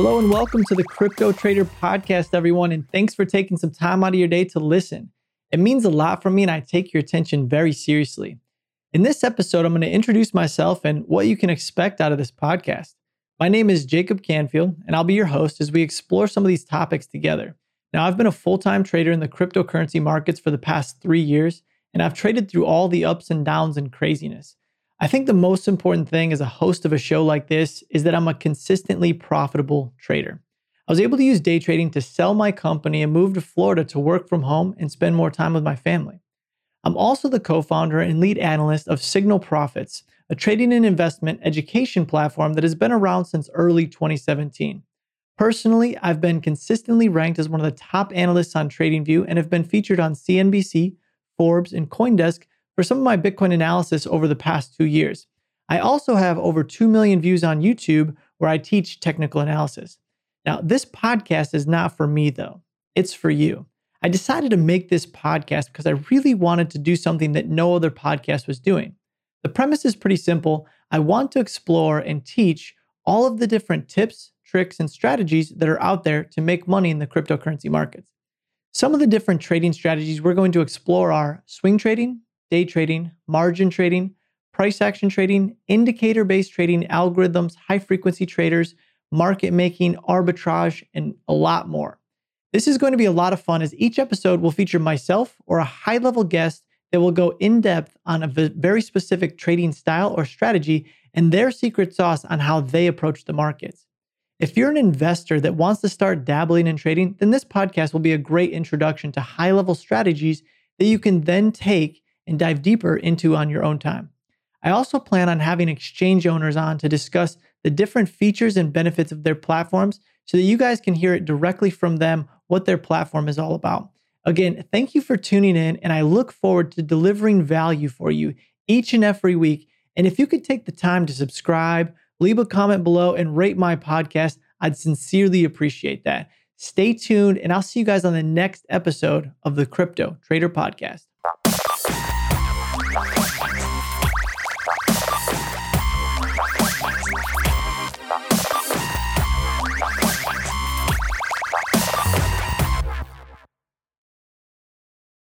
Hello and welcome to the Crypto Trader Podcast, everyone. And thanks for taking some time out of your day to listen. It means a lot for me, and I take your attention very seriously. In this episode, I'm going to introduce myself and what you can expect out of this podcast. My name is Jacob Canfield, and I'll be your host as we explore some of these topics together. Now, I've been a full time trader in the cryptocurrency markets for the past three years, and I've traded through all the ups and downs and craziness. I think the most important thing as a host of a show like this is that I'm a consistently profitable trader. I was able to use day trading to sell my company and move to Florida to work from home and spend more time with my family. I'm also the co founder and lead analyst of Signal Profits, a trading and investment education platform that has been around since early 2017. Personally, I've been consistently ranked as one of the top analysts on TradingView and have been featured on CNBC, Forbes, and Coindesk for some of my Bitcoin analysis over the past two years. I also have over 2 million views on YouTube where I teach technical analysis. Now, this podcast is not for me, though, it's for you. I decided to make this podcast because I really wanted to do something that no other podcast was doing. The premise is pretty simple. I want to explore and teach all of the different tips, tricks, and strategies that are out there to make money in the cryptocurrency markets. Some of the different trading strategies we're going to explore are swing trading, day trading, margin trading, price action trading, indicator based trading, algorithms, high frequency traders, market making, arbitrage, and a lot more. This is going to be a lot of fun as each episode will feature myself or a high level guest that will go in depth on a very specific trading style or strategy and their secret sauce on how they approach the markets. If you're an investor that wants to start dabbling in trading, then this podcast will be a great introduction to high level strategies that you can then take and dive deeper into on your own time. I also plan on having exchange owners on to discuss the different features and benefits of their platforms so that you guys can hear it directly from them what their platform is all about. Again, thank you for tuning in, and I look forward to delivering value for you each and every week. And if you could take the time to subscribe, leave a comment below, and rate my podcast, I'd sincerely appreciate that. Stay tuned, and I'll see you guys on the next episode of the Crypto Trader Podcast.